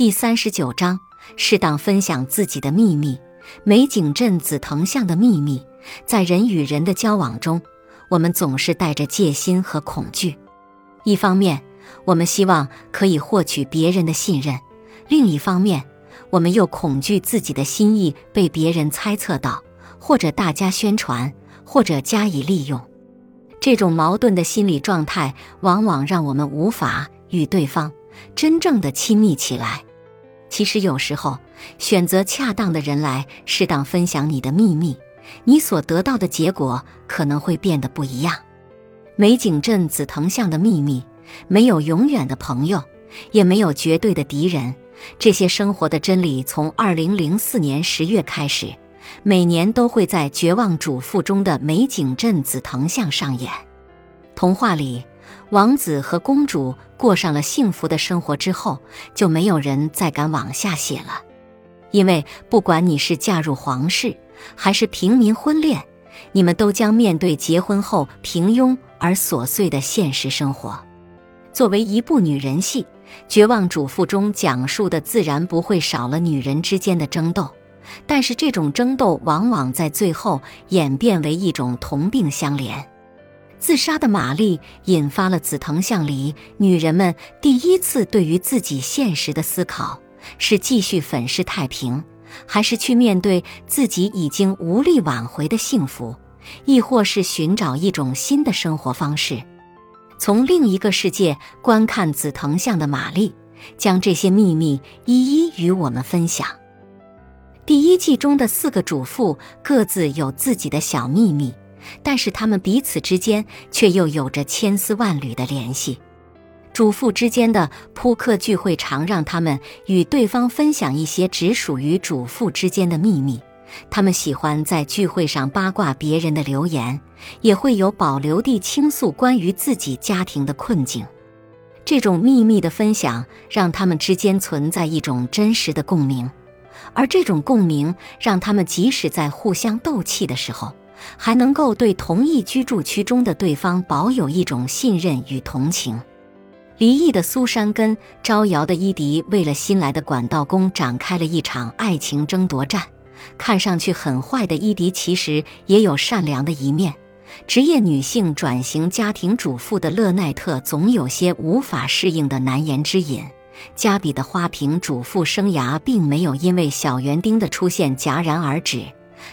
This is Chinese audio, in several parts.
第三十九章：适当分享自己的秘密。美景镇紫藤巷的秘密，在人与人的交往中，我们总是带着戒心和恐惧。一方面，我们希望可以获取别人的信任；另一方面，我们又恐惧自己的心意被别人猜测到，或者大家宣传，或者加以利用。这种矛盾的心理状态，往往让我们无法与对方真正的亲密起来。其实，有时候选择恰当的人来适当分享你的秘密，你所得到的结果可能会变得不一样。美景镇紫藤巷的秘密，没有永远的朋友，也没有绝对的敌人。这些生活的真理，从二零零四年十月开始。每年都会在《绝望主妇》中的美景镇紫藤巷上演。童话里，王子和公主过上了幸福的生活之后，就没有人再敢往下写了。因为不管你是嫁入皇室，还是平民婚恋，你们都将面对结婚后平庸而琐碎的现实生活。作为一部女人戏，《绝望主妇》中讲述的自然不会少了女人之间的争斗。但是这种争斗往往在最后演变为一种同病相怜。自杀的玛丽引发了紫藤巷里女人们第一次对于自己现实的思考：是继续粉饰太平，还是去面对自己已经无力挽回的幸福，亦或是寻找一种新的生活方式？从另一个世界观看紫藤巷的玛丽，将这些秘密一一与我们分享。第一季中的四个主妇各自有自己的小秘密，但是他们彼此之间却又有着千丝万缕的联系。主妇之间的扑克聚会常让他们与对方分享一些只属于主妇之间的秘密。他们喜欢在聚会上八卦别人的流言，也会有保留地倾诉关于自己家庭的困境。这种秘密的分享让他们之间存在一种真实的共鸣。而这种共鸣，让他们即使在互相斗气的时候，还能够对同一居住区中的对方保有一种信任与同情。离异的苏珊跟招摇的伊迪，为了新来的管道工展开了一场爱情争夺战。看上去很坏的伊迪，其实也有善良的一面。职业女性转型家庭主妇的勒奈特，总有些无法适应的难言之隐。加比的花瓶主妇生涯并没有因为小园丁的出现戛然而止，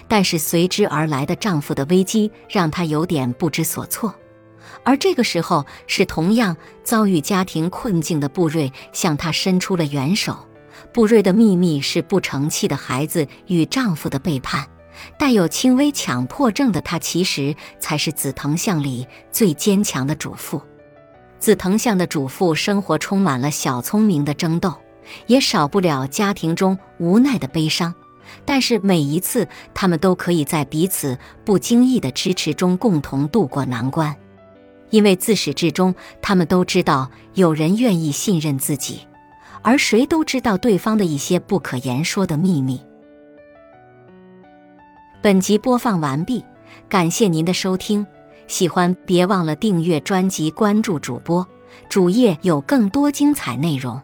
但是随之而来的丈夫的危机让她有点不知所措。而这个时候，是同样遭遇家庭困境的布瑞向她伸出了援手。布瑞的秘密是不成器的孩子与丈夫的背叛，带有轻微强迫症的她其实才是紫藤巷里最坚强的主妇。紫藤巷的主妇生活充满了小聪明的争斗，也少不了家庭中无奈的悲伤。但是每一次，他们都可以在彼此不经意的支持中共同度过难关，因为自始至终，他们都知道有人愿意信任自己，而谁都知道对方的一些不可言说的秘密。本集播放完毕，感谢您的收听。喜欢别忘了订阅专辑，关注主播，主页有更多精彩内容。